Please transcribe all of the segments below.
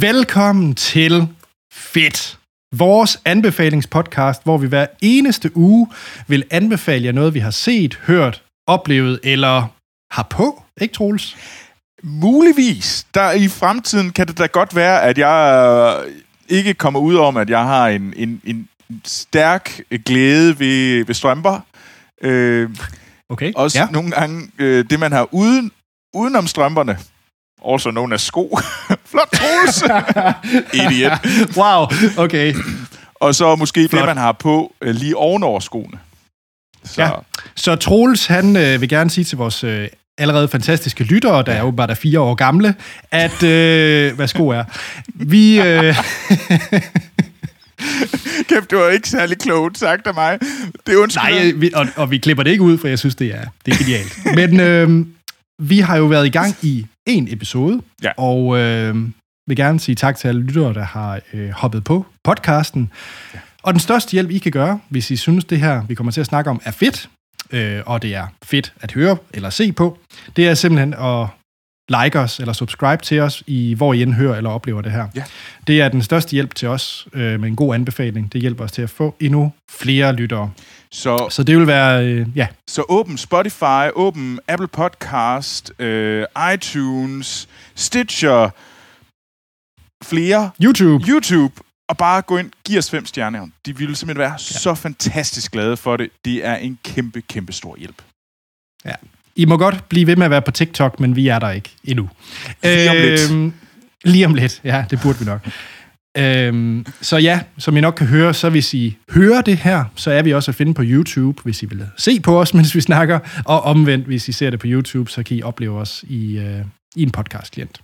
Velkommen til Fedt. Vores anbefalingspodcast, hvor vi hver eneste uge vil anbefale jer noget, vi har set, hørt, oplevet eller har på. Ikke, Troels? Muligvis. Der i fremtiden kan det da godt være, at jeg øh, ikke kommer ud om, at jeg har en, en, en stærk glæde ved, ved strømper. Øh, Okay. også ja. nogle gange øh, det, man har uden, udenom strømperne. Also known as sko. Flot Troels! Idiot. Wow, okay. Og så måske Flot. det, man har på øh, lige ovenover skoene. Så Ja. Så Troels, han øh, vil gerne sige til vores øh, allerede fantastiske lyttere, der er åbenbart er fire år gamle, at, øh, hvad sko er, vi... Øh, kæft, det var ikke særlig klogt sagt af mig. Det er undskyld. nej, øh, vi, og, og vi klipper det ikke ud, for jeg synes, det er, det er genialt. Men øh, vi har jo været i gang i en episode, Ja. og øh, vil gerne sige tak til alle lyttere, der har øh, hoppet på podcasten. Og den største hjælp, I kan gøre, hvis I synes, det her, vi kommer til at snakke om, er fedt, øh, og det er fedt at høre eller se på, det er simpelthen at like os eller subscribe til os, i hvor I end hører eller oplever det her. Ja. Det er den største hjælp til os øh, med en god anbefaling. Det hjælper os til at få endnu flere lyttere. Så, Så det vil være, øh, ja, så åben Spotify, åben Apple Podcast, øh, iTunes, Stitcher, flere, YouTube. YouTube, og bare gå ind, giv os fem stjerner. De ville simpelthen være ja. så fantastisk glade for det. Det er en kæmpe, kæmpe stor hjælp. I må godt blive ved med at være på TikTok, men vi er der ikke endnu. Lige om lidt. Øhm, lige om lidt, ja, det burde vi nok. Øhm, så ja, som I nok kan høre, så hvis I hører det her, så er vi også at finde på YouTube, hvis I vil se på os, mens vi snakker, og omvendt, hvis I ser det på YouTube, så kan I opleve os i, øh, i en podcast-klient.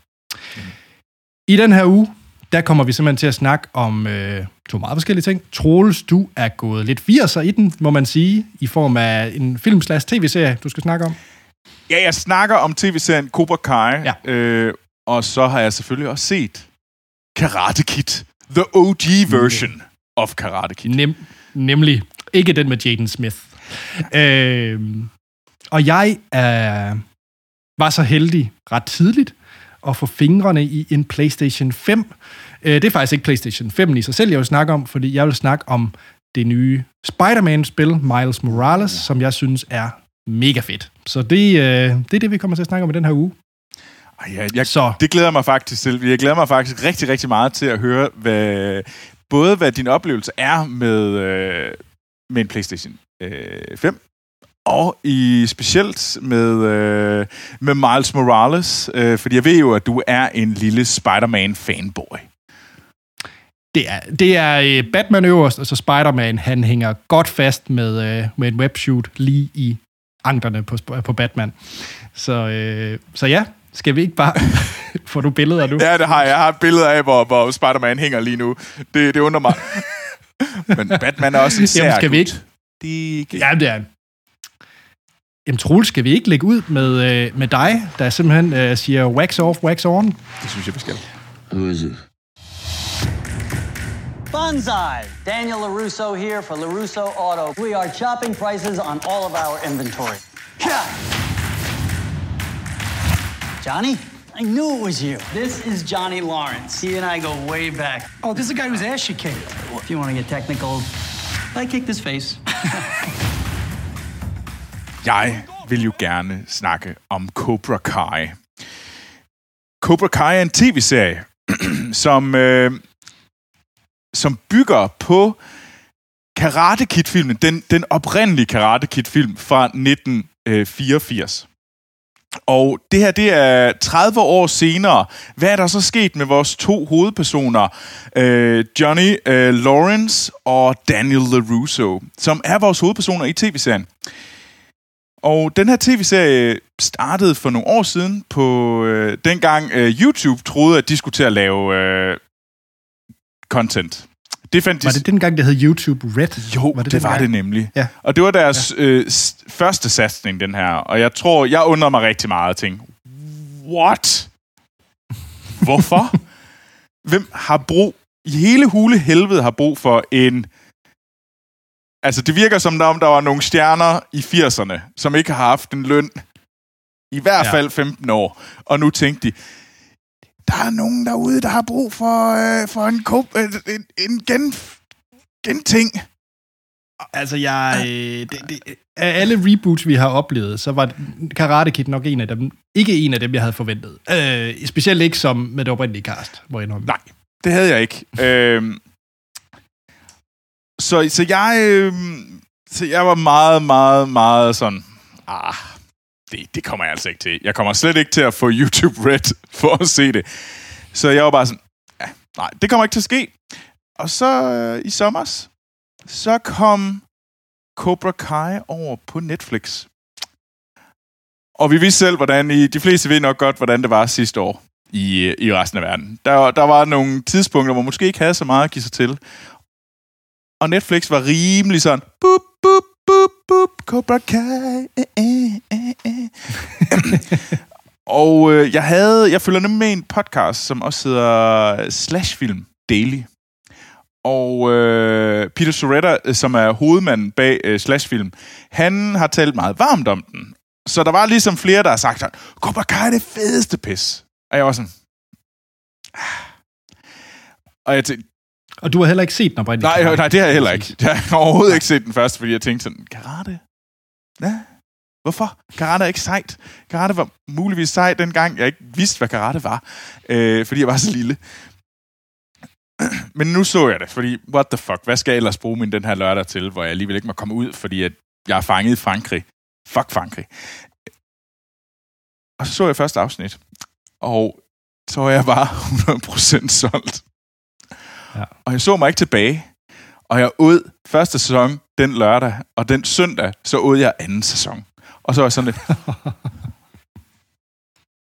I den her uge, der kommer vi simpelthen til at snakke om øh, to meget forskellige ting. Troels, du er gået lidt 80'er i den, må man sige, i form af en film tv-serie, du skal snakke om. Ja, jeg snakker om tv-serien Cobra Kai, Ja. øh, og så har jeg selvfølgelig også set Karate Kid. The OG version of Karate Kid. Nem, nemlig ikke den med Jaden Smith. øhm, og jeg øh, var så heldig ret tidligt at få fingrene i en PlayStation 5. Øh, det er faktisk ikke PlayStation 5 i sig selv, jeg vil snakke om, fordi jeg vil snakke om det nye Spider-Man-spil, Miles Morales, som jeg synes er mega fedt. Så det, øh, det er det, vi kommer til at snakke om i den her uge. Ej, jeg, jeg, Så det glæder mig faktisk til. Jeg glæder mig faktisk rigtig, rigtig meget til at høre, hvad, både hvad din oplevelse er med, øh, med en PlayStation øh, 5, og i specielt med, øh, med Miles Morales, øh, fordi jeg ved jo, at du er en lille Spider-Man-fanboy. Det er, det er øh, Batman øverst, og så Spider-Man, han hænger godt fast med, øh, med en webshoot lige i anklerne på, på Batman. Så, øh, så ja, skal vi ikke bare... Får du billeder nu? Ja, det har jeg. Jeg har et billede af, hvor, hvor Spider-Man hænger lige nu. Det, det undrer mig. Men Batman er også en sær Jamen, skal vi ikke? Det ikke... Ja, det er. Jamen, Troels, skal vi ikke lægge ud med, øh, med dig, der simpelthen øh, siger wax off, wax on? Det synes jeg, vi skal. Who is it? Bonsai! Daniel LaRusso here for LaRusso Auto. We are chopping prices on all of our inventory. Johnny? I knew it was you. This is Johnny Lawrence. He and I go way back. Oh, this is the guy whose ass you kicked. If you want to get technical, I kicked his face. Jeg vil jo gerne snakke om Cobra Kai. Cobra Kai er en tv-serie, som, øh, som bygger på Karate Kid-filmen, den, den oprindelige Karate Kid-film fra 1984. Øh, og det her, det er 30 år senere. Hvad er der så sket med vores to hovedpersoner? Øh, Johnny øh, Lawrence og Daniel LaRusso, som er vores hovedpersoner i tv-serien. Og den her tv-serie startede for nogle år siden på øh, dengang øh, YouTube troede, at de skulle til at lave øh, content. Det fandt de Var det dengang, det hed YouTube Red? jo, var det, det var dengang? det nemlig. Ja. Og det var deres ja. øh, første satsning, den her. Og jeg tror, jeg undrer mig rigtig meget og tænkte, what? Hvorfor? Hvem har brug, i hele hule helvede har brug for en... Altså, det virker som om, der var nogle stjerner i 80'erne, som ikke har haft en løn i hvert Ja. fald 15 år. Og nu tænkte de, der er nogen derude, der har brug for, øh, for en, kop, øh, en, en gen, genting. Altså, jeg... Øh, det, det, af alle reboots, vi har oplevet, så var Karate Kid nok en af dem. Ikke en af dem, jeg havde forventet. Øh, specielt ikke som med det oprindelige cast, må jeg indrømme. Nej, det havde jeg ikke. øhm, så, så jeg... Øh, så jeg var meget, meget, meget sådan... Ah, det, det kommer jeg altså ikke til. Jeg kommer slet ikke til at få YouTube Red for at se det. Så jeg var bare sådan, ja, nej, det kommer ikke til at ske. Og så øh, i sommers, så kom Cobra Kai over på Netflix. Og vi vidste selv, hvordan I, de fleste ved nok godt, hvordan det var sidste år i, øh, i resten af verden. Der, der var nogle tidspunkter, hvor man måske ikke havde så meget at give sig til. Og Netflix var rimelig sådan, bup, bup, boop, Cobra Kai. Eh, eh, eh, eh, og øh, jeg havde, jeg følger nemlig med en podcast, som også hedder Slashfilm Daily. Og øh, Peter Soretta, øh, som er hovedmanden bag øh, Slashfilm, han har talt meget varmt om den. Så der var ligesom flere, der har sagt, Cobra Kai er det fedeste pis. Og jeg var sådan... "Ah." Og jeg tænkte, og du har heller ikke set den oprindelige nej, Karate nej, det har jeg heller ikke. Jeg har overhovedet ikke set den første, fordi jeg tænkte sådan, karate? Ja, hvorfor? Karate er ikke sejt. Karate var muligvis sejt dengang, jeg ikke vidste, hvad karate var, øh, fordi jeg var så lille. Men nu så jeg det, fordi what the fuck, hvad skal jeg ellers bruge min den her lørdag til, hvor jeg alligevel ikke må komme ud, fordi at jeg er fanget i Frankrig. Fuck Frankrig. Og så så jeg første afsnit, og så var jeg bare 100% solgt. Ja. Og jeg så mig ikke tilbage. Og jeg åd første sæson den lørdag, og den søndag, så åd jeg anden sæson. Og så var jeg sådan lidt...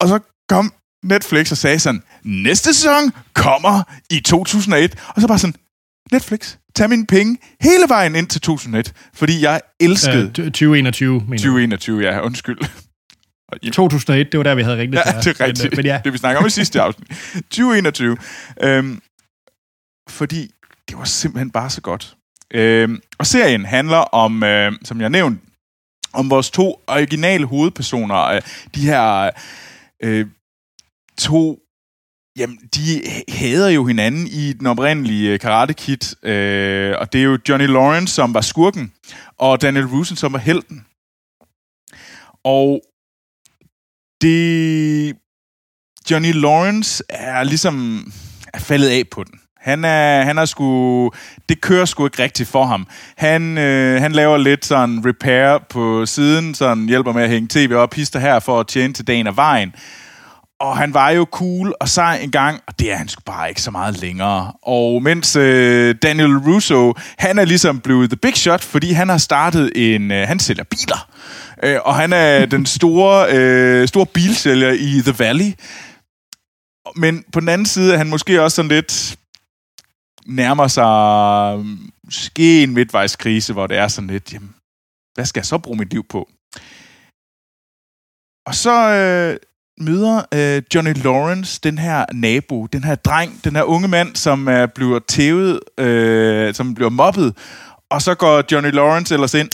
og så kom Netflix og sagde sådan, næste sæson kommer i 2001. Og så bare sådan, Netflix, tag mine penge hele vejen ind til 2001, fordi jeg elskede Øh, 2021, mener jeg. 2021, ja, undskyld. Og i- 2001, det var der, vi havde ringet Ja, det er rigtigt. Men, øh, men ja, Det vi snakker om i sidste afsnit. 2021. Øhm, fordi det var simpelthen bare så godt. Øh, og serien handler om, øh, som jeg nævnte, om vores to originale hovedpersoner. Øh, de her øh, to... Jamen, de hader jo hinanden i den oprindelige Karate Kid. Øh, og det er jo Johnny Lawrence, som var skurken, og Daniel Rusen, som var helten. Og det... Johnny Lawrence er ligesom er faldet af på den. Han er, han er sgu... Det kører sgu ikke rigtigt for ham. Han, øh, han laver lidt sådan repair på siden, sådan hjælper med at hænge tv op, hister her for at tjene til dagen af vejen. Og han var jo cool og sej en gang, og det er han sgu bare ikke så meget længere. Og mens øh, Daniel Russo, han er ligesom blevet the big shot, fordi han har startet en... Øh, han sælger biler. Øh, og han er den store, øh, store bilsælger i The Valley. Men på den anden side er han måske også sådan lidt nærmer sig mm, måske en midtvejskrise, hvor det er sådan lidt, jamen, hvad skal jeg så bruge mit liv på? Og så øh, møder øh, Johnny Lawrence den her nabo, den her dreng, den her unge mand, som er bliver tævet, øh, som bliver mobbet. Og så går Johnny Lawrence ellers ind,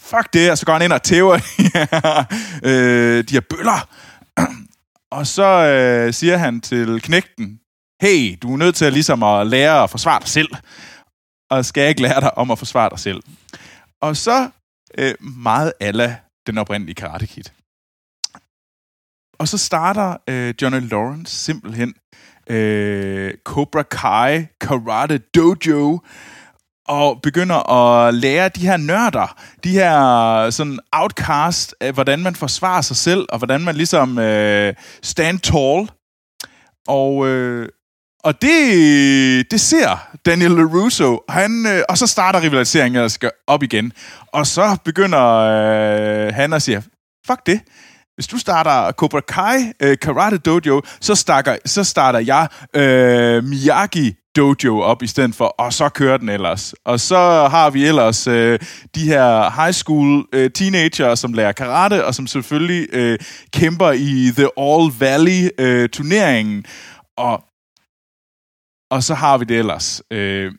fuck det, og så går han ind og tæver de her, øh, de her bøller. Og så øh, siger han til knægten, hey, du er nødt til ligesom at lære at forsvare dig selv, og skal jeg ikke lære dig om at forsvare dig selv. Og så øh, meget alla den oprindelige Karate Kid. Og så starter øh, Johnny Lawrence simpelthen øh, Cobra Kai Karate Dojo, og begynder at lære de her nørder, de her sådan outcast, af hvordan man forsvarer sig selv, og hvordan man ligesom øh, stand tall. Og, øh, og det, det ser Daniel LaRusso, han, øh, og så starter rivaliseringen og skal op igen. Og så begynder øh, han at sige, fuck det, hvis du starter Cobra Kai øh, Karate Dojo, så, starter, så starter jeg øh, Miyagi Dojo op i stedet for, og så kører den ellers. Og så har vi ellers øh, de her high school øh, teenager, som lærer karate, og som selvfølgelig øh, kæmper i The All Valley øh, turneringen. Og, og så har vi det ellers. Øh,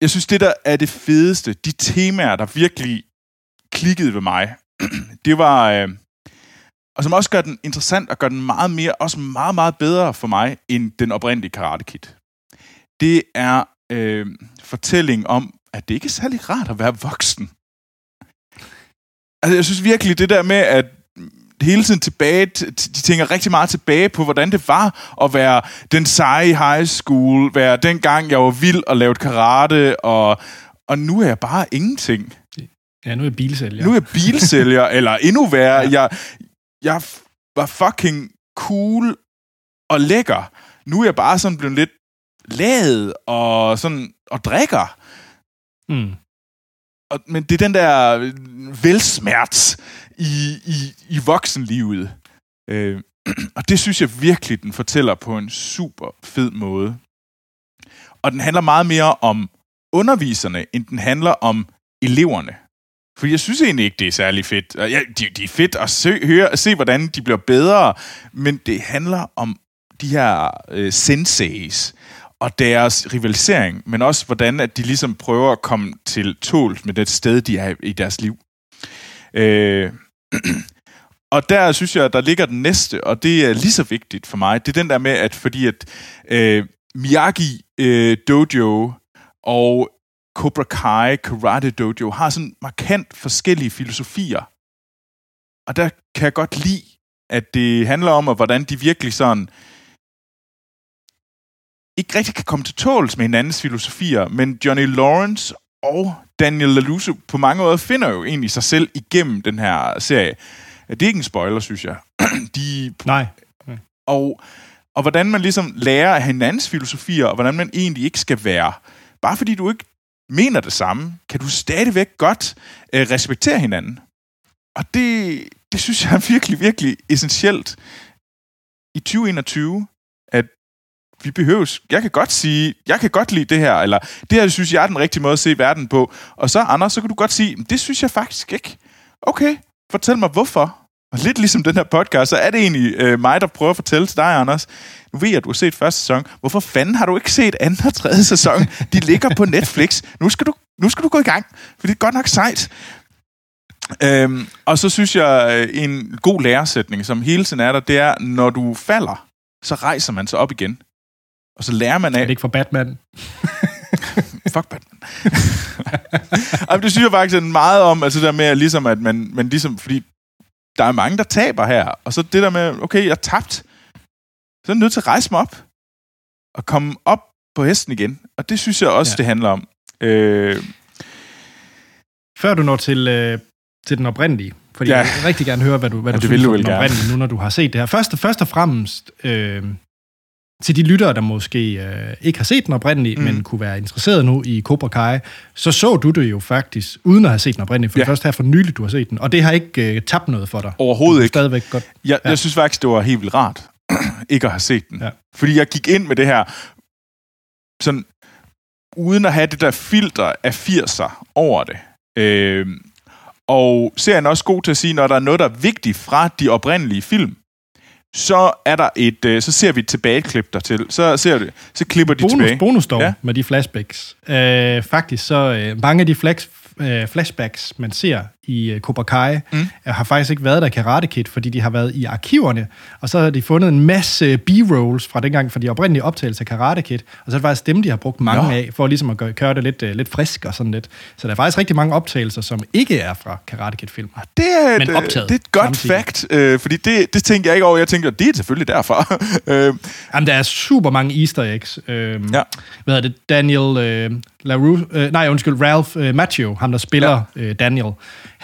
jeg synes, det der er det fedeste, de temaer, der virkelig klikkede ved mig, det var, øh, og som også gør den interessant og gør den meget mere, også meget, meget bedre for mig, end den oprindelige Karate Kid. Det er øh, fortælling om, at det ikke er særlig rart at være voksen. Altså, jeg synes virkelig, det der med, at hele tiden tilbage, de tænker rigtig meget tilbage på, hvordan det var at være den seje high school, være dengang, jeg var vild og lavede karate, og, og nu er jeg bare ingenting. Ja, nu er jeg bilsælger. Nu er jeg bilsælger, eller endnu værre, ja. jeg, jeg var fucking cool og lækker. Nu er jeg bare sådan blevet lidt ladet og sådan og drikker. Mm. Og, men det er den der velsmerts i, i, i voksenlivet. Øh, og det synes jeg virkelig, den fortæller på en super fed måde. Og den handler meget mere om underviserne, end den handler om eleverne. For jeg synes egentlig ikke, det er særlig fedt. Ja, det de er fedt at se, høre, at se, hvordan de bliver bedre, men det handler om de her øh, senseis og deres rivalisering, men også hvordan at de ligesom prøver at komme til tål med det sted, de er i deres liv. Øh, og der synes jeg, der ligger den næste, og det er lige så vigtigt for mig. Det er den der med, at fordi at øh, Miyagi øh, Dojo og Cobra Kai Karate Dojo har sådan markant forskellige filosofier. Og der kan jeg godt lide, at det handler om, at hvordan de virkelig sådan ikke rigtig kan komme til tåls med hinandens filosofier, men Johnny Lawrence og Daniel LaLuso på mange måder finder jo egentlig sig selv igennem den her serie. Det er ikke en spoiler, synes jeg. De, Nej. Og, og hvordan man ligesom lærer af hinandens filosofier, og hvordan man egentlig ikke skal være. Bare fordi du ikke mener det samme, kan du stadigvæk godt øh, respektere hinanden. Og det, det synes jeg er virkelig, virkelig essentielt i 2021, at vi behøves, jeg kan godt sige, jeg kan godt lide det her, eller det her synes jeg er den rigtige måde at se verden på. Og så Anders, så kan du godt sige, det synes jeg faktisk ikke. Okay, fortæl mig hvorfor. Og lidt ligesom den her podcast, så er det egentlig øh, mig, der prøver at fortælle til dig, Anders. Nu ved jeg, at du har set første sæson. Hvorfor fanden har du ikke set anden og tredje sæson? De ligger på Netflix. Nu skal du, nu skal du gå i gang, for det er godt nok sejt. Øhm, og så synes jeg, øh, en god læresætning, som hele tiden er der, det er, når du falder, så rejser man sig op igen. Og så lærer man af... Er det ikke for Batman? Fuck Batman. Jamen, det synes jeg faktisk meget om, altså der med, ligesom, at man, man ligesom, fordi der er mange, der taber her, og så det der med, okay, jeg er tabt, så er jeg nødt til at rejse mig op, og komme op på hesten igen. Og det synes jeg også, ja. det handler om. Øh... Før du når til, øh, til den oprindelige, fordi ja. jeg vil rigtig gerne høre, hvad du, hvad ja, du synes om den oprindelige, nu når du har set det her. Først, først og fremmest, øh, til de lyttere, der måske øh, ikke har set den oprindelige, mm. men kunne være interesseret nu i Cobra Kai, så så du det jo faktisk, uden at have set den oprindelige, for ja. først her for nylig, du har set den, og det har ikke øh, tabt noget for dig. Overhovedet ikke. Stadigvæk godt. Jeg, ja. jeg synes faktisk, det var helt vildt rart, ikke at have set den. Ja. Fordi jeg gik ind med det her, sådan, uden at have det der filter af 80'er over det. Øh, og serien er også god til at sige, når der er noget, der er vigtigt fra de oprindelige film, så er der et, øh, så ser vi et tilbageklip dertil. Så ser det, så klipper de bonus, tilbage. Bonus dog ja. med de flashbacks. Øh, faktisk så øh, mange af de flash, øh, flashbacks, man ser i uh, Cobra Kai, mm. uh, har faktisk ikke været der Karate Kid, fordi de har været i arkiverne, og så har de fundet en masse B-rolls fra dengang, fra de oprindelige optagelser af Karate Kid, og så er det faktisk dem, de har brugt mange ja. af, for ligesom at gøre, køre det lidt, uh, lidt frisk og sådan lidt. Så der er faktisk rigtig mange optagelser, som ikke er fra Karate Kid-film. Det er, men optaget det er et godt samtidig. fact, øh, fordi det, det tænker jeg ikke over. Jeg tænker, det er selvfølgelig derfor. Jamen, der er super mange easter eggs. Øh, ja. Hvad er det? Daniel øh, LaRue, øh, nej, undskyld, Ralph øh, Macchio, ham der spiller ja. øh, Daniel,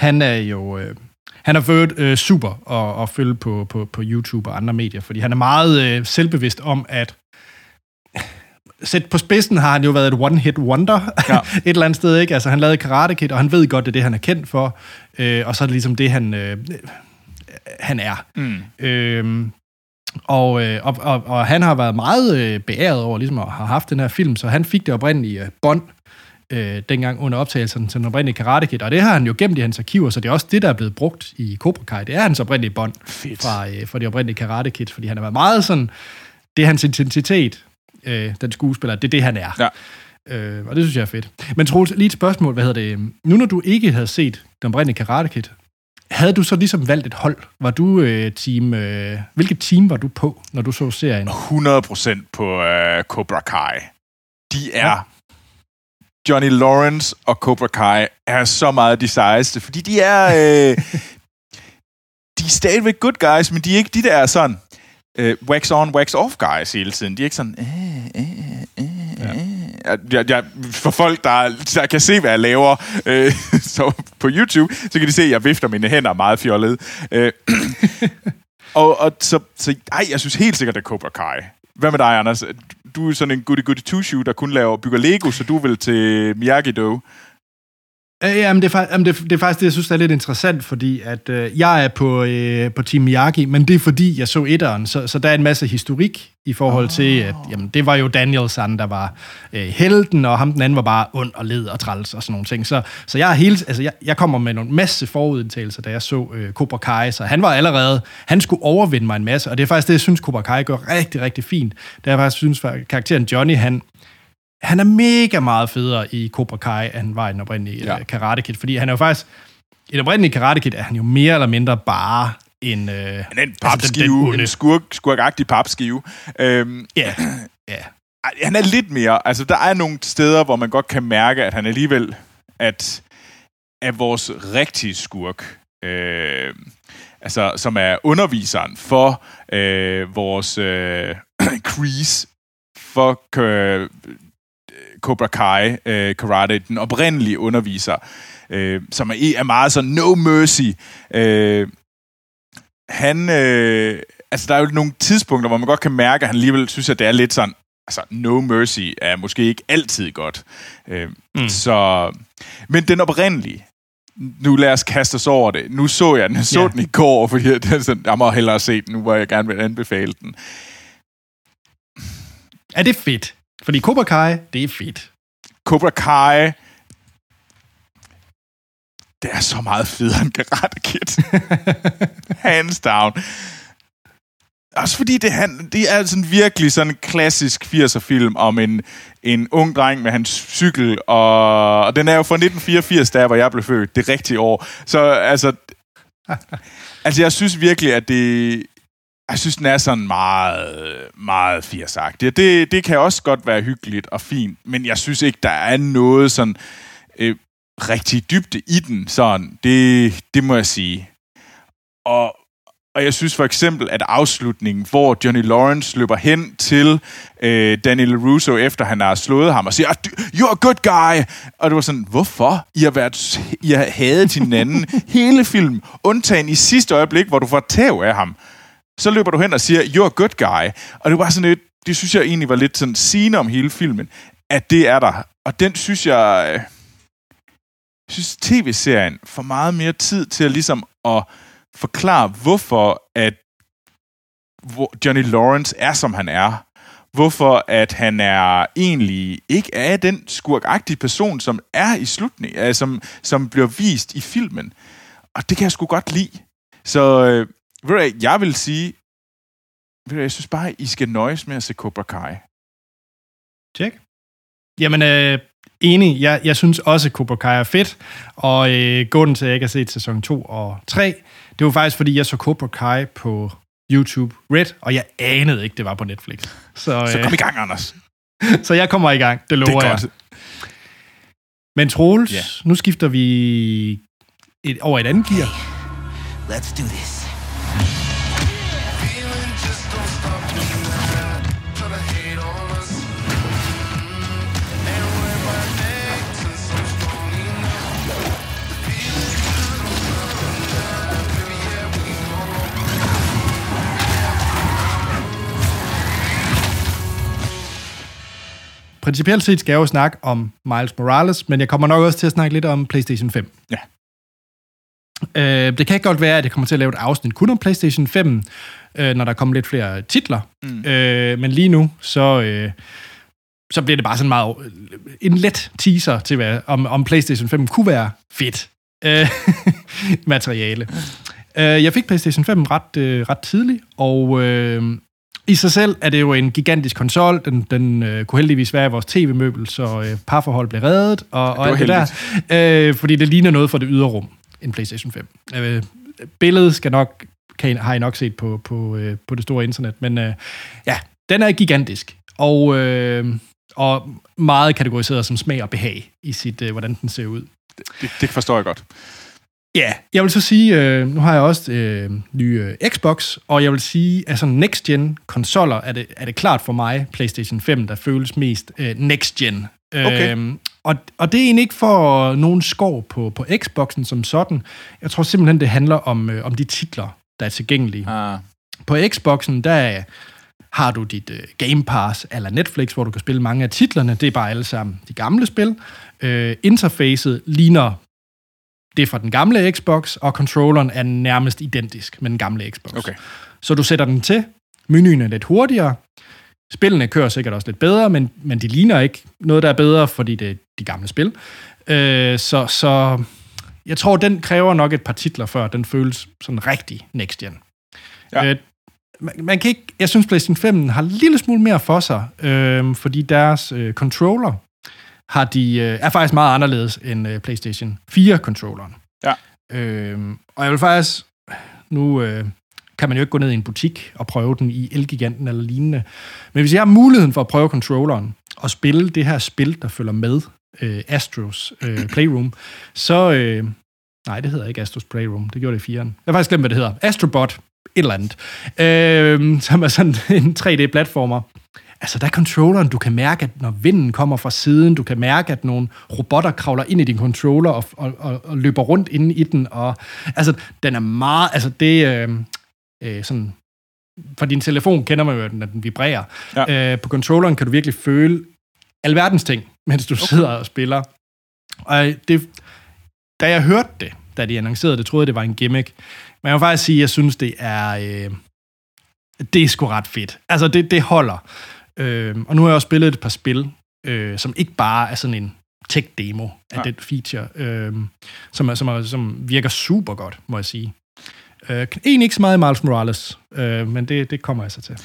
han er jo... Øh, han er ført øh, super at, at følge på, på, på YouTube og andre medier, fordi han er meget øh, selvbevidst om, at sæt på spidsen har han jo været et one-hit wonder ja. et eller andet sted, ikke? Altså, han lavede Karate Kid, og han ved godt, det er det, han er kendt for, øh, og så er det ligesom det, han, øh, han er. Mm. Øh, og, øh, og, og, og han har været meget øh, beæret over ligesom at have haft den her film, så han fik det oprindelige øh, bånd øh, dengang under optagelsen til den oprindelige Karate Kid, og det har han jo gemt i hans arkiver, så det er også det, der er blevet brugt i Cobra Kai. Det er hans oprindelige bånd fra, øh, fra de oprindelige Karate Kid, fordi han har været meget sådan, det er hans intensitet, øh, den skuespiller, det er det, han er. Ja. Øh, og det synes jeg er fedt. Men Troels, lige et spørgsmål, hvad hedder det? Nu når du ikke havde set den oprindelige Karate Kid, havde du så ligesom valgt et hold? Var du øh, team... Øh, hvilket team var du på, når du så serien? 100% på øh, Cobra Kai. De er... Ja. Johnny Lawrence og Cobra Kai er så meget de sejeste, fordi de er... Øh, de er stadigvæk good guys, men de er ikke de der sådan øh, wax on, wax off guys hele tiden. De er ikke sådan... Øh, øh, øh, ja. jeg, jeg, for folk, der, der kan se, hvad jeg laver øh, så på YouTube, så kan de se, at jeg vifter mine hænder meget fjollet. Øh, og, og så, så ej, jeg synes helt sikkert, det er Cobra Kai. Hvad med dig, Anders? Du er sådan en goody goody two shoe der kun laver bygger Lego, så du vil til Miyagi-Do. Øh, jamen, det er, jamen det, det er faktisk det, jeg synes, er lidt interessant, fordi at øh, jeg er på, øh, på Team Miyagi, men det er fordi, jeg så etteren, så, så der er en masse historik i forhold oh. til, at jamen, det var jo Danielson, der var øh, helten, og ham den anden var bare ond og led og træls og sådan nogle ting. Så, så jeg, er hele, altså, jeg, jeg kommer med nogle masse forudindtagelser, da jeg så øh, Cobra Kai, så han var allerede, han skulle overvinde mig en masse, og det er faktisk det, jeg synes, Cobra Kai gør rigtig, rigtig fint. Det er jeg faktisk synes, at karakteren Johnny, han, han er mega meget federe i Cobra Kai, end han var i den oprindelige ja. Karate Kid, fordi han er jo faktisk, i den oprindelige Karate Kid er han jo mere eller mindre bare en... Øh, han er en papskive, altså den, den en skurk, skurkagtig papskive. Øhm, ja, ja. Han er lidt mere, altså der er nogle steder, hvor man godt kan mærke, at han alligevel, at, at vores rigtige skurk, øh, altså som er underviseren for øh, vores øh, crease, for øh, Cobra Kai øh, karate, den oprindelige underviser, øh, som er, er meget sådan no mercy. Øh, han, øh, altså der er jo nogle tidspunkter, hvor man godt kan mærke, at han alligevel synes, at det er lidt sådan, altså no mercy er måske ikke altid godt. Øh, mm. Så, men den oprindelige, nu lad os kaste os over det. Nu så jeg den, jeg så yeah. den i går, fordi jeg, sådan, jeg må hellere se den, nu hvor jeg gerne vil anbefale den. Er det fedt? Fordi Cobra Kai, det er fedt. Cobra Kai, det er så meget federe end Karate Kid. Hands down. Også fordi det, han, det er sådan virkelig sådan en klassisk 80'er-film om en, en ung dreng med hans cykel, og, og den er jo fra 1984, der hvor jeg blev født, det rigtige år. Så altså, altså jeg synes virkelig, at det, jeg synes, den er sådan meget, meget firsagtig. Det, det kan også godt være hyggeligt og fint, men jeg synes ikke, der er noget sådan øh, rigtig dybde i den. Sådan, det, det må jeg sige. Og, og jeg synes for eksempel, at afslutningen, hvor Johnny Lawrence løber hen til øh, Daniel Russo, efter han har slået ham, og siger, ah, you're a good guy. Og det var sådan, hvorfor? I har, været, I har hadet hinanden hele film, undtagen i sidste øjeblik, hvor du får tæv af ham så løber du hen og siger, you're a good guy. Og det var sådan lidt, det synes jeg egentlig var lidt sådan sigende om hele filmen, at det er der. Og den synes jeg, øh, synes tv-serien får meget mere tid til at ligesom at forklare, hvorfor at Johnny Lawrence er, som han er. Hvorfor at han er egentlig ikke er den skurkagtige person, som er i slutningen, altså, øh, som, som bliver vist i filmen. Og det kan jeg sgu godt lide. Så øh, ved du, jeg vil sige, ved du, jeg synes bare, I skal nøjes med at se Cobra Kai. Tjek. Jamen, øh, enig. Jeg, jeg synes også, at Cobra Kai er fedt. Og øh, grunden til, at jeg ikke har set sæson 2 og 3, det var faktisk, fordi jeg så Cobra Kai på YouTube Red, og jeg anede ikke, det var på Netflix. Så, øh, så kom i gang, Anders. så jeg kommer i gang, det lover det er godt. jeg. Men Troels, yeah. nu skifter vi et, over et andet gear. Let's do this. Principielt set skal jeg jo snakke om Miles Morales, men jeg kommer nok også til at snakke lidt om PlayStation 5. Ja. Øh, det kan godt være, at jeg kommer til at lave et afsnit kun om PlayStation 5, øh, når der kommer lidt flere titler. Mm. Øh, men lige nu, så, øh, så bliver det bare sådan meget en let teaser til, hvad, om, om PlayStation 5 kunne være fedt øh, materiale. Øh, jeg fik PlayStation 5 ret, øh, ret tidligt, og øh, i sig selv er det jo en gigantisk konsol. Den, den øh, kunne heldigvis være i vores tv-møbel, så øh, parforhold blev reddet, og, og alt det der. Øh, fordi det ligner noget for det ydre rum, en PlayStation 5. Øh, billedet skal nok, kan I, har I nok set på, på, øh, på det store internet, men øh, ja, den er gigantisk, og, øh, og meget kategoriseret som smag og behag i sit, øh, hvordan den ser ud. Det, det forstår jeg godt. Ja, jeg vil så sige, øh, nu har jeg også øh, nye øh, Xbox, og jeg vil sige, at sådan next-gen konsoller er det, er det klart for mig, PlayStation 5, der føles mest øh, next-gen. Okay. Øhm, og, og det er egentlig ikke for nogen skår på, på Xboxen som sådan. Jeg tror simpelthen, det handler om, øh, om de titler, der er tilgængelige. Ah. På Xboxen, der har du dit øh, Game Pass eller Netflix, hvor du kan spille mange af titlerne. Det er bare alle sammen de gamle spil. Øh, interfacet ligner det fra den gamle Xbox, og controlleren er nærmest identisk med den gamle Xbox. Okay. Så du sætter den til, menuen er lidt hurtigere, spillene kører sikkert også lidt bedre, men, men de ligner ikke noget, der er bedre, fordi det er de gamle spil. Øh, så, så jeg tror, den kræver nok et par titler, før den føles sådan rigtig next gen. Ja. Øh, man, man kan ikke, jeg synes, PlayStation 5 har en lille smule mere for sig, øh, fordi deres øh, controller har de, øh, er faktisk meget anderledes end øh, PlayStation 4-controlleren. Ja. Øh, og jeg vil faktisk, nu øh, kan man jo ikke gå ned i en butik og prøve den i Elgiganten eller lignende, men hvis jeg har muligheden for at prøve controlleren og spille det her spil, der følger med, øh, Astros øh, Playroom, så... Øh, nej, det hedder ikke Astros Playroom, det gjorde det i 4'eren. Jeg har faktisk glemt, hvad det hedder. Astrobot, et eller andet, øh, som er sådan en 3D-platformer. Altså, der er controlleren, du kan mærke, at når vinden kommer fra siden, du kan mærke, at nogle robotter kravler ind i din controller og, og, og, og løber rundt inde i den, og altså, den er meget, altså det, øh, øh, sådan, fra din telefon kender man jo, at den vibrerer. Ja. Øh, på controlleren kan du virkelig føle alverdens ting, mens du okay. sidder og spiller. Og det, da jeg hørte det, da de annoncerede det, troede jeg, det var en gimmick. Men jeg vil faktisk sige, at jeg synes, det er, øh, det er sgu ret fedt. Altså, det, det holder. Øh, og nu har jeg også spillet et par spil, øh, som ikke bare er sådan en tech-demo af Ja. det feature, øh, som, er, som, er, som virker super godt, må jeg sige. Øh, egentlig ikke så meget i Miles Morales, øh, men det, det kommer jeg så til.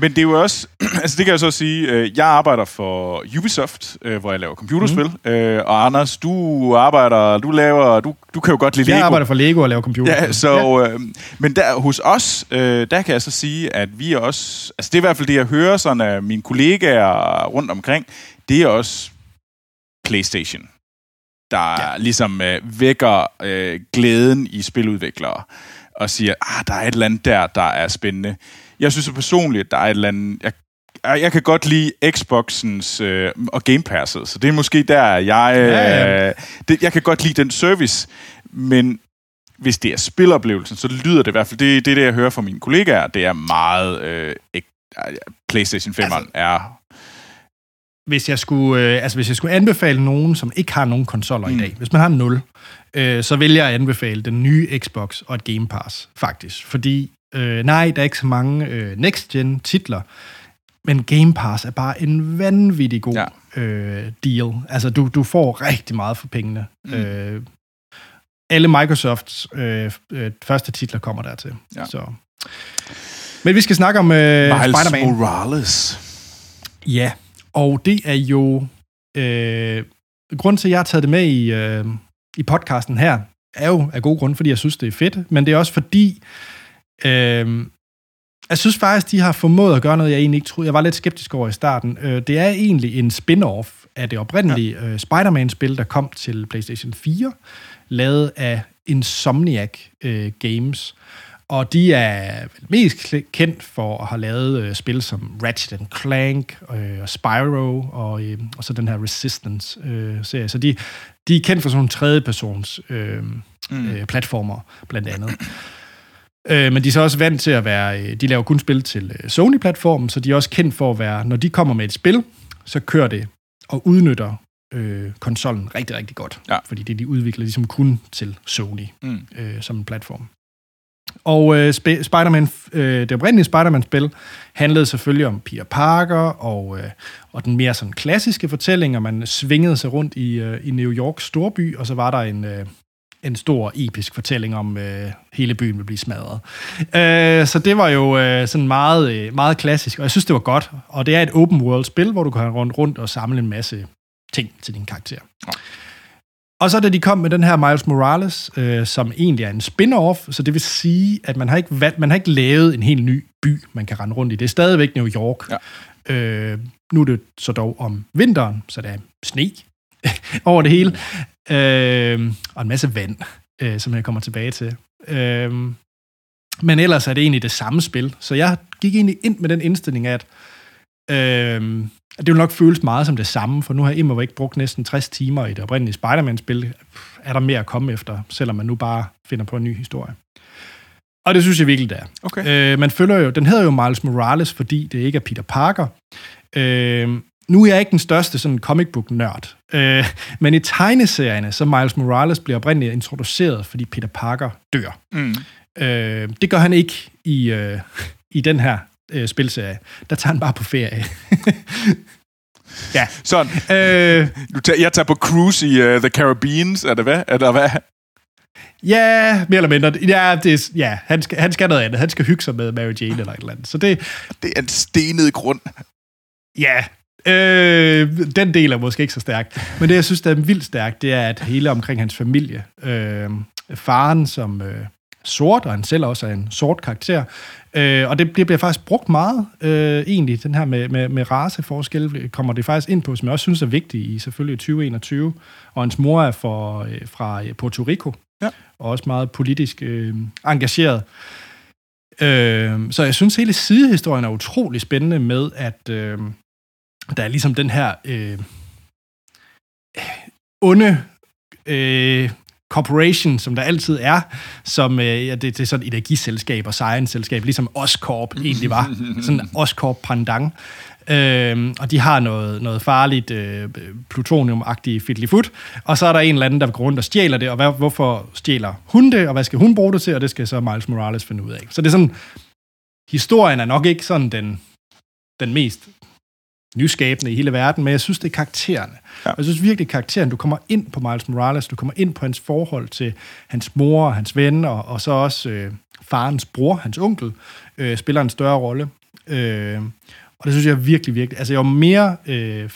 Men det er jo også, altså det kan jeg så sige, øh, jeg arbejder for Ubisoft, øh, hvor jeg laver computerspil, mm. øh, og Anders, du arbejder, du laver, du, du kan jo godt lide Jeg Lego. arbejder for Lego og laver computer. Ja, så, øh, men der, hos os, øh, der kan jeg så sige, at vi er også, altså det er i hvert fald det, jeg hører sådan af mine kollegaer rundt omkring, det er også PlayStation, der ja. ligesom øh, vækker øh, glæden i spiludviklere, og siger, ah, der er et eller andet der, der er spændende. Jeg synes personligt, der er et eller andet, jeg, jeg kan godt lide Xboxens øh, og Game Passet, så det er måske der, jeg... Øh, Ja, ja. Det, jeg kan godt lide den service, men hvis det er spiloplevelsen, så lyder det i hvert fald, det, det er det, jeg hører fra mine kollegaer, det er meget... Øh, PlayStation 5 altså, er... hvis jeg skulle, øh, altså hvis jeg skulle anbefale nogen, som ikke har nogen konsoller mm. i dag, hvis man har 0, øh, så vil jeg anbefale den nye Xbox og et Game Pass, faktisk. Fordi, øh, nej, der er ikke så mange øh, next-gen titler, men Game Pass er bare en vanvittig god ja. øh, deal. Altså, du, du får rigtig meget for pengene. Mm. Øh, alle Microsofts øh, øh, første titler kommer dertil. Ja. Så. Men vi skal snakke om øh, Miles Spider-Man. Morales. Ja, og det er jo... Øh, grund til, at jeg har taget det med i, øh, i podcasten her, er jo af god grund, fordi jeg synes, det er fedt, men det er også fordi, øh, jeg synes faktisk, de har formået at gøre noget, jeg egentlig ikke troede. Jeg var lidt skeptisk over i starten. Øh, det er egentlig en spin-off af det oprindelige ja. øh, Spider-Man-spil, der kom til PlayStation 4, lavet af Insomniac øh, Games. Og de er mest kendt for at have lavet øh, spil som Ratchet Clank øh, og Spyro og, øh, og så den her Resistance-serie. så de, de er kendt for sådan nogle tredjepersons øh, mm. øh, platformer, blandt andet. Øh, men de er så også vant til at være... øh, De laver kun spil til øh, Sony-platformen, så de er også kendt for at være... Når de kommer med et spil, så kører det og udnytter øh, konsollen rigtig, rigtig godt. Ja. Fordi det de udvikler ligesom kun til Sony Mm. øh, som en platform. Og øh, Sp- Spider-Man, øh, det oprindelige Spider-Man-spil handlede selvfølgelig om Peter Parker og, øh, og den mere sådan klassiske fortælling, og man svingede sig rundt i, øh, i New Yorks storby, og så var der en, øh, en stor episk fortælling om, øh, hele byen vil blive smadret. Øh, så det var jo øh, sådan meget, øh, meget klassisk, og jeg synes, det var godt. Og det er et open world-spil, hvor du kan rundt rundt og samle en masse ting til din karakter. Og så da de kom med den her Miles Morales, øh, som egentlig er en spin-off, så det vil sige, at man har, ikke valgt, man har ikke lavet en helt ny by, man kan rende rundt i. Det er stadigvæk New York. Ja. Øh, nu er det så dog om vinteren, så der er sne over det hele. Øh, og en masse vand, øh, som jeg kommer tilbage til. Øh, men ellers er det egentlig det samme spil. Så jeg gik egentlig ind med den indstilling, at øh, det vil nok føles meget som det samme, for nu har jeg ikke brugt næsten 60 timer i det oprindelige Spider-Man-spil. Er der mere at komme efter, selvom man nu bare finder på en ny historie. Og det synes jeg virkelig, det er. Okay. Øh, man følger jo, den hedder jo Miles Morales, fordi det ikke er Peter Parker. Øh, nu er jeg ikke den største sådan comic book nørd, øh, men i tegneserierne, så Miles Morales bliver oprindeligt introduceret, fordi Peter Parker dør. Mm. Øh, det gør han ikke i, øh, i den her øh, spilserie. Der tager han bare på ferie. ja. Sådan. Øh, Du tager, jeg tager på cruise i uh, The Caribbeans, er det hvad? Er der hvad? ja, mere eller mindre. Ja, det er, ja han, skal, han skal noget andet. Han skal hygge sig med Mary Jane eller et eller andet. Så det, Det er en stenet grund. Ja, øh, den del er måske ikke så stærk. Men det, jeg synes, der er vildt stærkt, det er, at hele omkring hans familie, øh, faren som øh, sort, og han selv også er en sort karakter, øh, og det, det bliver faktisk brugt meget, øh, egentlig, den her med, med, med raceforskel, kommer det faktisk ind på, som jeg også synes er vigtigt i selvfølgelig 2021, og hans mor er for, øh, fra øh, Puerto Rico, Ja. og også meget politisk øh, engageret. Øh, så jeg synes, hele sidehistorien er utrolig spændende med, at øh, der er ligesom den her øh, onde øh, corporation, som der altid er, som øh, ja, det, det er sådan et energiselskab og science-selskab, ligesom Oscorp egentlig var. Sådan Oscorp pandang. Øhm, og de har noget, noget farligt øh, plutonium-agtigt fiddlyfoot, og så er der en eller anden, der går rundt og stjæler det, og hvad, hvorfor stjæler hun det, og hvad skal hun bruge det til, og det skal så Miles Morales finde ud af. Så det er sådan, historien er nok ikke sådan den, den mest nyskabende i hele verden, men jeg synes, det er karaktererne. Ja. Jeg synes virkelig, karakteren, du kommer ind på Miles Morales, du kommer ind på hans forhold til hans mor og hans ven, og, og så også øh, farens bror, hans onkel, øh, spiller en større rolle. Øh, og det synes jeg virkelig, virkelig... Altså, jeg var mere øh,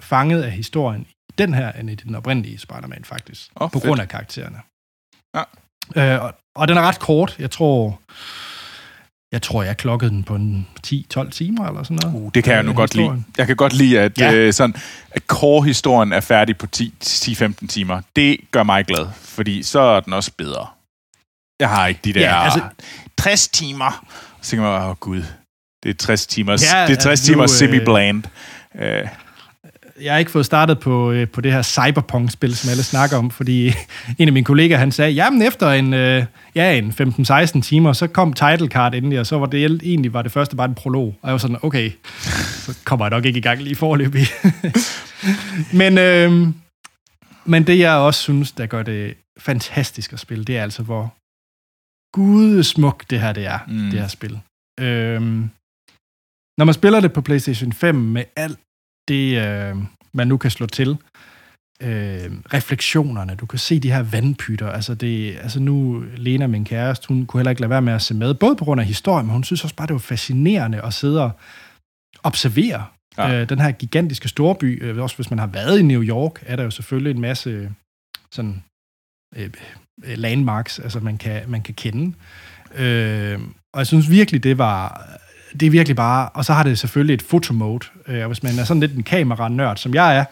fanget af historien i den her, end i den oprindelige Spider-Man, faktisk. Åh, på fedt. grund af karaktererne. Ja. Øh, og, og den er ret kort. Jeg tror... Jeg tror, jeg klokkede den på en 10-12 timer eller sådan noget. Uh, det kan jeg nu Øh, godt lide. historien. Jeg kan godt lide, at, Ja. øh, sådan, at core-historien er færdig på 10 10-15 timer. Det gør mig glad, fordi så er den også bedre. Jeg har ikke de der Ja, altså- 60 timer. Så tænker man, åh oh, gud, det er 60 timer, Ja, det er 60 altså, nu, timer øh, semi-bland. Øh, Jeg har ikke fået startet på, øh, på det her cyberpunk-spil, som alle snakker om, fordi en af mine kollegaer, han sagde, jamen efter en, øh, ja, en 15-16 timer, så kom title card endelig, og så var det egentlig var det første bare en prolog. Og jeg var sådan, okay, så kommer jeg nok ikke i gang lige forløbig. men, øh, men det, jeg også synes, der gør det fantastisk at spille, det er altså, hvor gudesmuk det her det er, mm. Det her spil. Øhm, når man spiller det på PlayStation 5 med alt det, øh, man nu kan slå til, øh, refleksionerne, du kan se de her vandpytter, altså, det, altså nu, Lena, min kæreste, hun kunne heller ikke lade være med at se med, både på grund af historien, men hun synes også bare, det var fascinerende at sidde og observere ja. Øh, den her gigantiske storby. Øh, også hvis man har været i New York, er der jo selvfølgelig en masse sådan øh, øh, landmarks, altså man kan, man kan kende. Øh, og jeg synes virkelig, det var det er virkelig bare, og så har det selvfølgelig et fotomode, øh, og hvis man er sådan lidt en kameranørd, som jeg er,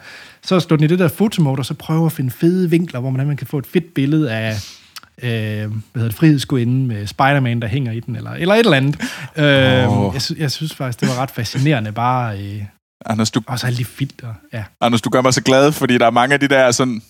så slår den i det der fotomode, og så prøver at finde fede vinkler, hvor man, man kan få et fedt billede af, øh, hvad hedder det, frihedsgudinden med Spider-Man, der hænger i den, eller, eller et eller andet. Øh, Åh. jeg, sy- jeg synes faktisk, det var ret fascinerende, bare, øh, Anders, du, også alle de filter, ja. Anders, du gør mig så glad, fordi der er mange af de der sådan...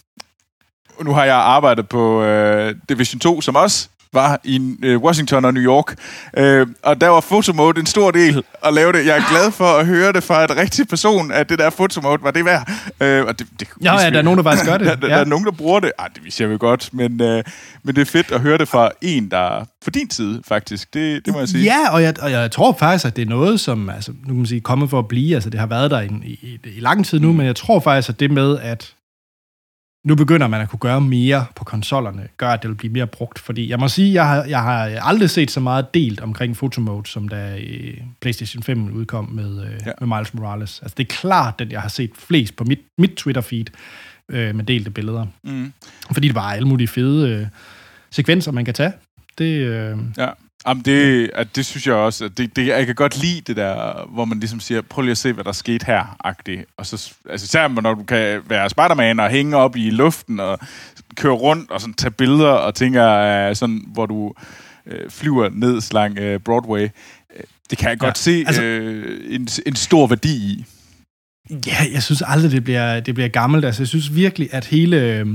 Nu har jeg arbejdet på øh, Division 2, som også var i øh, Washington og New York. Øh, og der var fotomode en stor del at lave det. Jeg er glad for at høre det fra et rigtig person, at det der fotomode var det værd. Øh, og det, det, Ja, ja, der er nogen, der faktisk gør det. Der, der, Ja. der er nogen, der bruger det. Ej, det vidste jeg jo godt, men, øh, men det er fedt at høre det fra en, der er på din side, faktisk. Det, det må jeg sige. Ja, og jeg, og jeg tror faktisk, at det er noget, som altså, nu kan man sige, kommet for at blive. Altså, det har været der i, i, i lang tid nu, mm. men jeg tror faktisk, at det med, at nu begynder man at kunne gøre mere på konsollerne, gør, at det vil blive mere brugt. Fordi jeg må sige, jeg har, jeg har aldrig set så meget delt omkring fotomode, som da øh, PlayStation 5 udkom med, øh, ja. Med Miles Morales. Altså, det er klart, den jeg har set flest på mit, mit Twitter-feed. øh, med delte billeder. Mm. Fordi det var alle mulige fede øh, sekvenser, man kan tage. Det, øh, Ja. Jamen det, at det synes jeg også, at det, det, jeg kan godt lide det der, hvor man ligesom siger, prøv lige at se, hvad der skete her, agtigt. Og så, altså især når du kan være Spider-Man og hænge op i luften og køre rundt og sådan tage billeder og tænker, sådan, hvor du uh, flyver ned slang uh, Broadway. Uh, det kan jeg Ja, godt se altså- uh, en, en stor værdi i. Ja, jeg synes aldrig, det bliver, det bliver gammelt. Altså, jeg synes virkelig, at hele øh,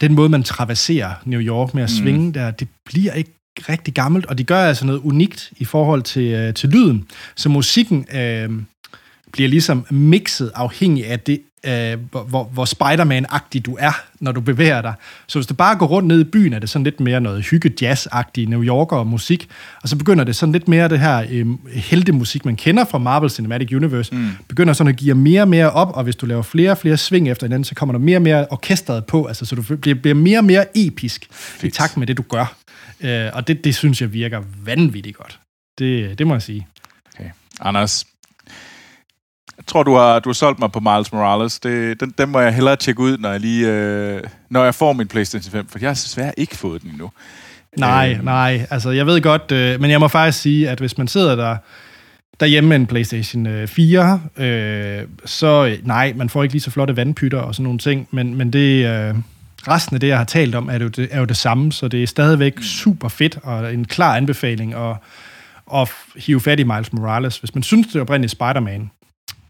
den måde, man traverserer New York med at Mm. svinge der, det bliver ikke rigtig gammelt, og de gør altså noget unikt i forhold til, øh, til lyden. Så musikken øh, bliver ligesom mixet afhængig af det, øh, hvor, hvor, Spider-Man-agtig du er, når du bevæger dig. Så hvis du bare går rundt ned i byen, er det sådan lidt mere noget hygge-jazz-agtig New Yorker musik, og så begynder det sådan lidt mere det her øh, heltemusik, man kender fra Marvel Cinematic Universe, mm. begynder sådan at give mere og mere op, og hvis du laver flere og flere sving efter hinanden, så kommer der mere og mere orkestret på, altså så du bliver, bliver mere og mere episk i takt med det, du gør. Øh, og det, det synes jeg virker vanvittigt godt. Det, det må jeg sige. Okay. Anders, jeg tror, du har, du har solgt mig på Miles Morales. Det, den, den må jeg hellere tjekke ud, når jeg, lige, øh, når jeg får min PlayStation 5, for jeg har desværre ikke fået den endnu. Nej, Øh, nej. Altså, jeg ved godt, øh, men jeg må faktisk sige, at hvis man sidder der derhjemme med en PlayStation øh, 4, øh, så øh, nej, man får ikke lige så flotte vandpytter og sådan nogle ting, men, men det, øh, resten af det, jeg har talt om, er jo det, er jo det samme, så det er stadigvæk super fedt og en klar anbefaling at, at hive fat i Miles Morales. Hvis man synes, det oprindelige Spider-Man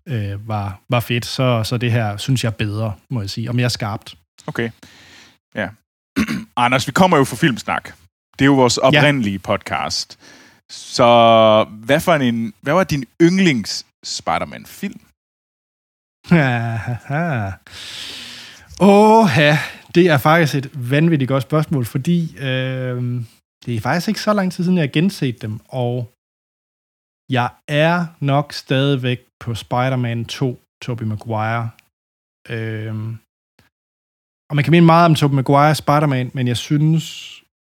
øh, var, var fedt, så, så det her synes jeg er bedre, må jeg sige, og mere skarpt. Okay. Ja. Anders, vi kommer jo fra Filmsnak. Det er jo vores oprindelige ja. podcast. Så hvad, for en, hvad var din yndlings Spider-Man-film? Åh, ja, det er faktisk et vanvittigt godt spørgsmål, fordi øh, det er faktisk ikke så lang tid siden, jeg har genset dem, og jeg er nok stadigvæk på Spider-Man 2, Tobey Maguire. Øh, og man kan mene meget om Tobey Maguire Spider-Man, men jeg synes,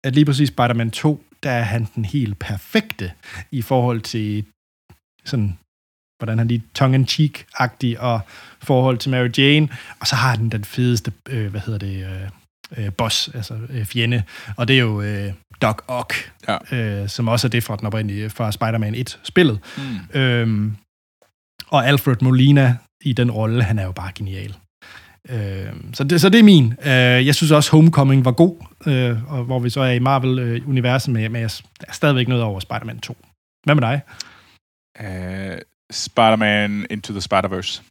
at lige præcis Spider-Man 2, der er han den helt perfekte i forhold til sådan hvordan han lige tongue-in-cheek-agtig, og forhold til Mary Jane, og så har den den fedeste, øh, hvad hedder det, øh, øh, boss, altså øh, fjende, og det er jo øh, Doc Ock, Ja. øh, som også er det fra den oprindelige, fra Spider-Man 1-spillet. Mm. Øhm, og Alfred Molina i den rolle, han er jo bare genial. Øhm, så, det, så det er min. Øh, jeg synes også, Homecoming var god, øh, og hvor vi så er i Marvel-universet, men, men jeg der er stadigvæk noget over Spider-Man 2. Hvad med dig? Uh, Spider-Man Into the Spider-Verse.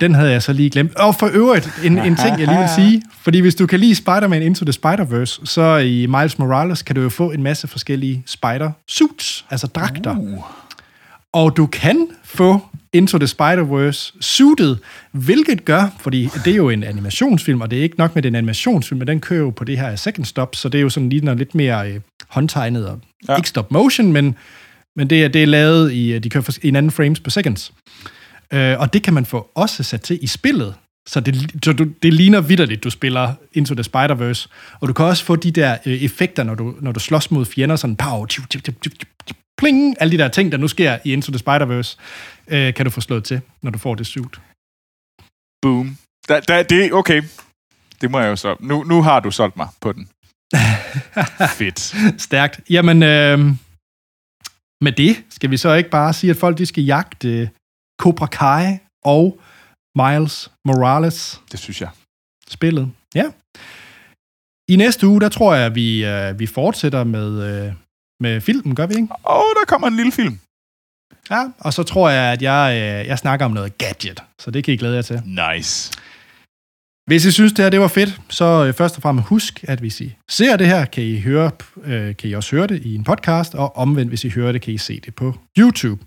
Den havde jeg så lige glemt. Og for øvrigt, en, en ting, jeg lige vil sige. Fordi hvis du kan lide Spider-Man Into the Spider-Verse, så i Miles Morales kan du jo få en masse forskellige spider-suits, altså dragter. Uh. Og du kan få Into the Spider-Verse suited, hvilket gør, fordi det er jo en animationsfilm, og det er ikke nok med den animationsfilm, men den kører jo på det her second stop, så det er jo sådan lige lidt mere øh, håndtegnet og Ja. ja. ikke stop motion, men, men det, er, det er lavet i, de kører for, i en anden frames per seconds. Øh, og det kan man få også sat til i spillet, så det, så du, det ligner vidderligt, du spiller Into the Spider-Verse. Og du kan også få de der øh, effekter, når du, når du slås mod fjender, sådan pow, tju, tju, tju, tju, tju, pling, alle de der ting, der nu sker i Into the Spider-Verse, øh, kan du få slået til, når du får det suit. Boom. Da, da, det, okay. Det må jeg jo så. Nu, nu har du solgt mig på den. Fedt. Stærkt. Jamen, øh, med det skal vi så ikke bare sige, at folk de skal jagte Cobra Kai og Miles Morales Det synes jeg. spillet. Ja. I næste uge, der tror jeg, at vi, øh, vi fortsætter med, øh, med filmen, gør vi ikke? Og der kommer en lille film. Ja, og så tror jeg, at jeg, øh, jeg snakker om noget gadget, så det kan I glæde jer til. Nice. Hvis I synes, det her det var fedt, så øh, først og fremmest husk, at hvis I ser det her, kan I, høre, øh, kan I også høre det i en podcast, og omvendt, hvis I hører det, kan I se det på YouTube.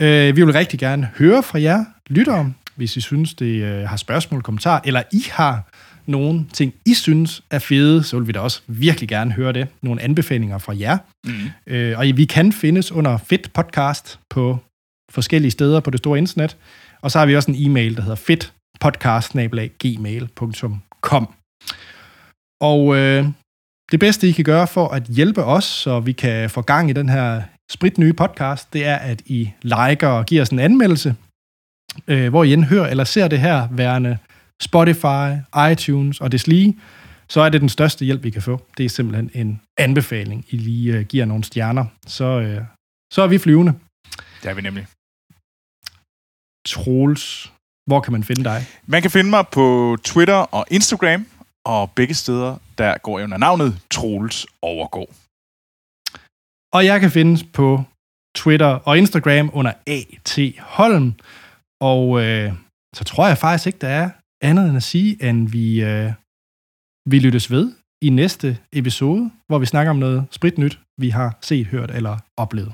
Øh, vi vil rigtig gerne høre fra jer lyttere, hvis I synes, det øh, har spørgsmål, kommentarer, eller I har nogle ting, I synes er fede, så vil vi da også virkelig gerne høre det. Nogle anbefalinger fra jer. Mm. Øh, og vi kan findes under Fit Podcast på forskellige steder på det store internet. Og så har vi også en e-mail, der hedder fitpodcast.gmail.com. Og øh, det bedste, I kan gøre for at hjælpe os, så vi kan få gang i den her spritnye podcast, det er, at I liker og giver os en anmeldelse. Øh, hvor I end hører eller ser det her værende Spotify, iTunes og deslige, så er det den største hjælp, vi kan få. Det er simpelthen en anbefaling, I lige øh, giver nogle stjerner. Så, øh, så er vi flyvende. Det er vi nemlig. Troels, hvor kan man finde dig? Man kan finde mig på Twitter og Instagram, og begge steder, der går jeg under navnet Troels Overgård. Og jeg kan findes på Twitter og Instagram under AT Holm. Og øh, så tror jeg faktisk ikke, der er andet end at sige, end vi, øh, vi lyttes ved i næste episode, hvor vi snakker om noget spritnyt, vi har set, hørt eller oplevet.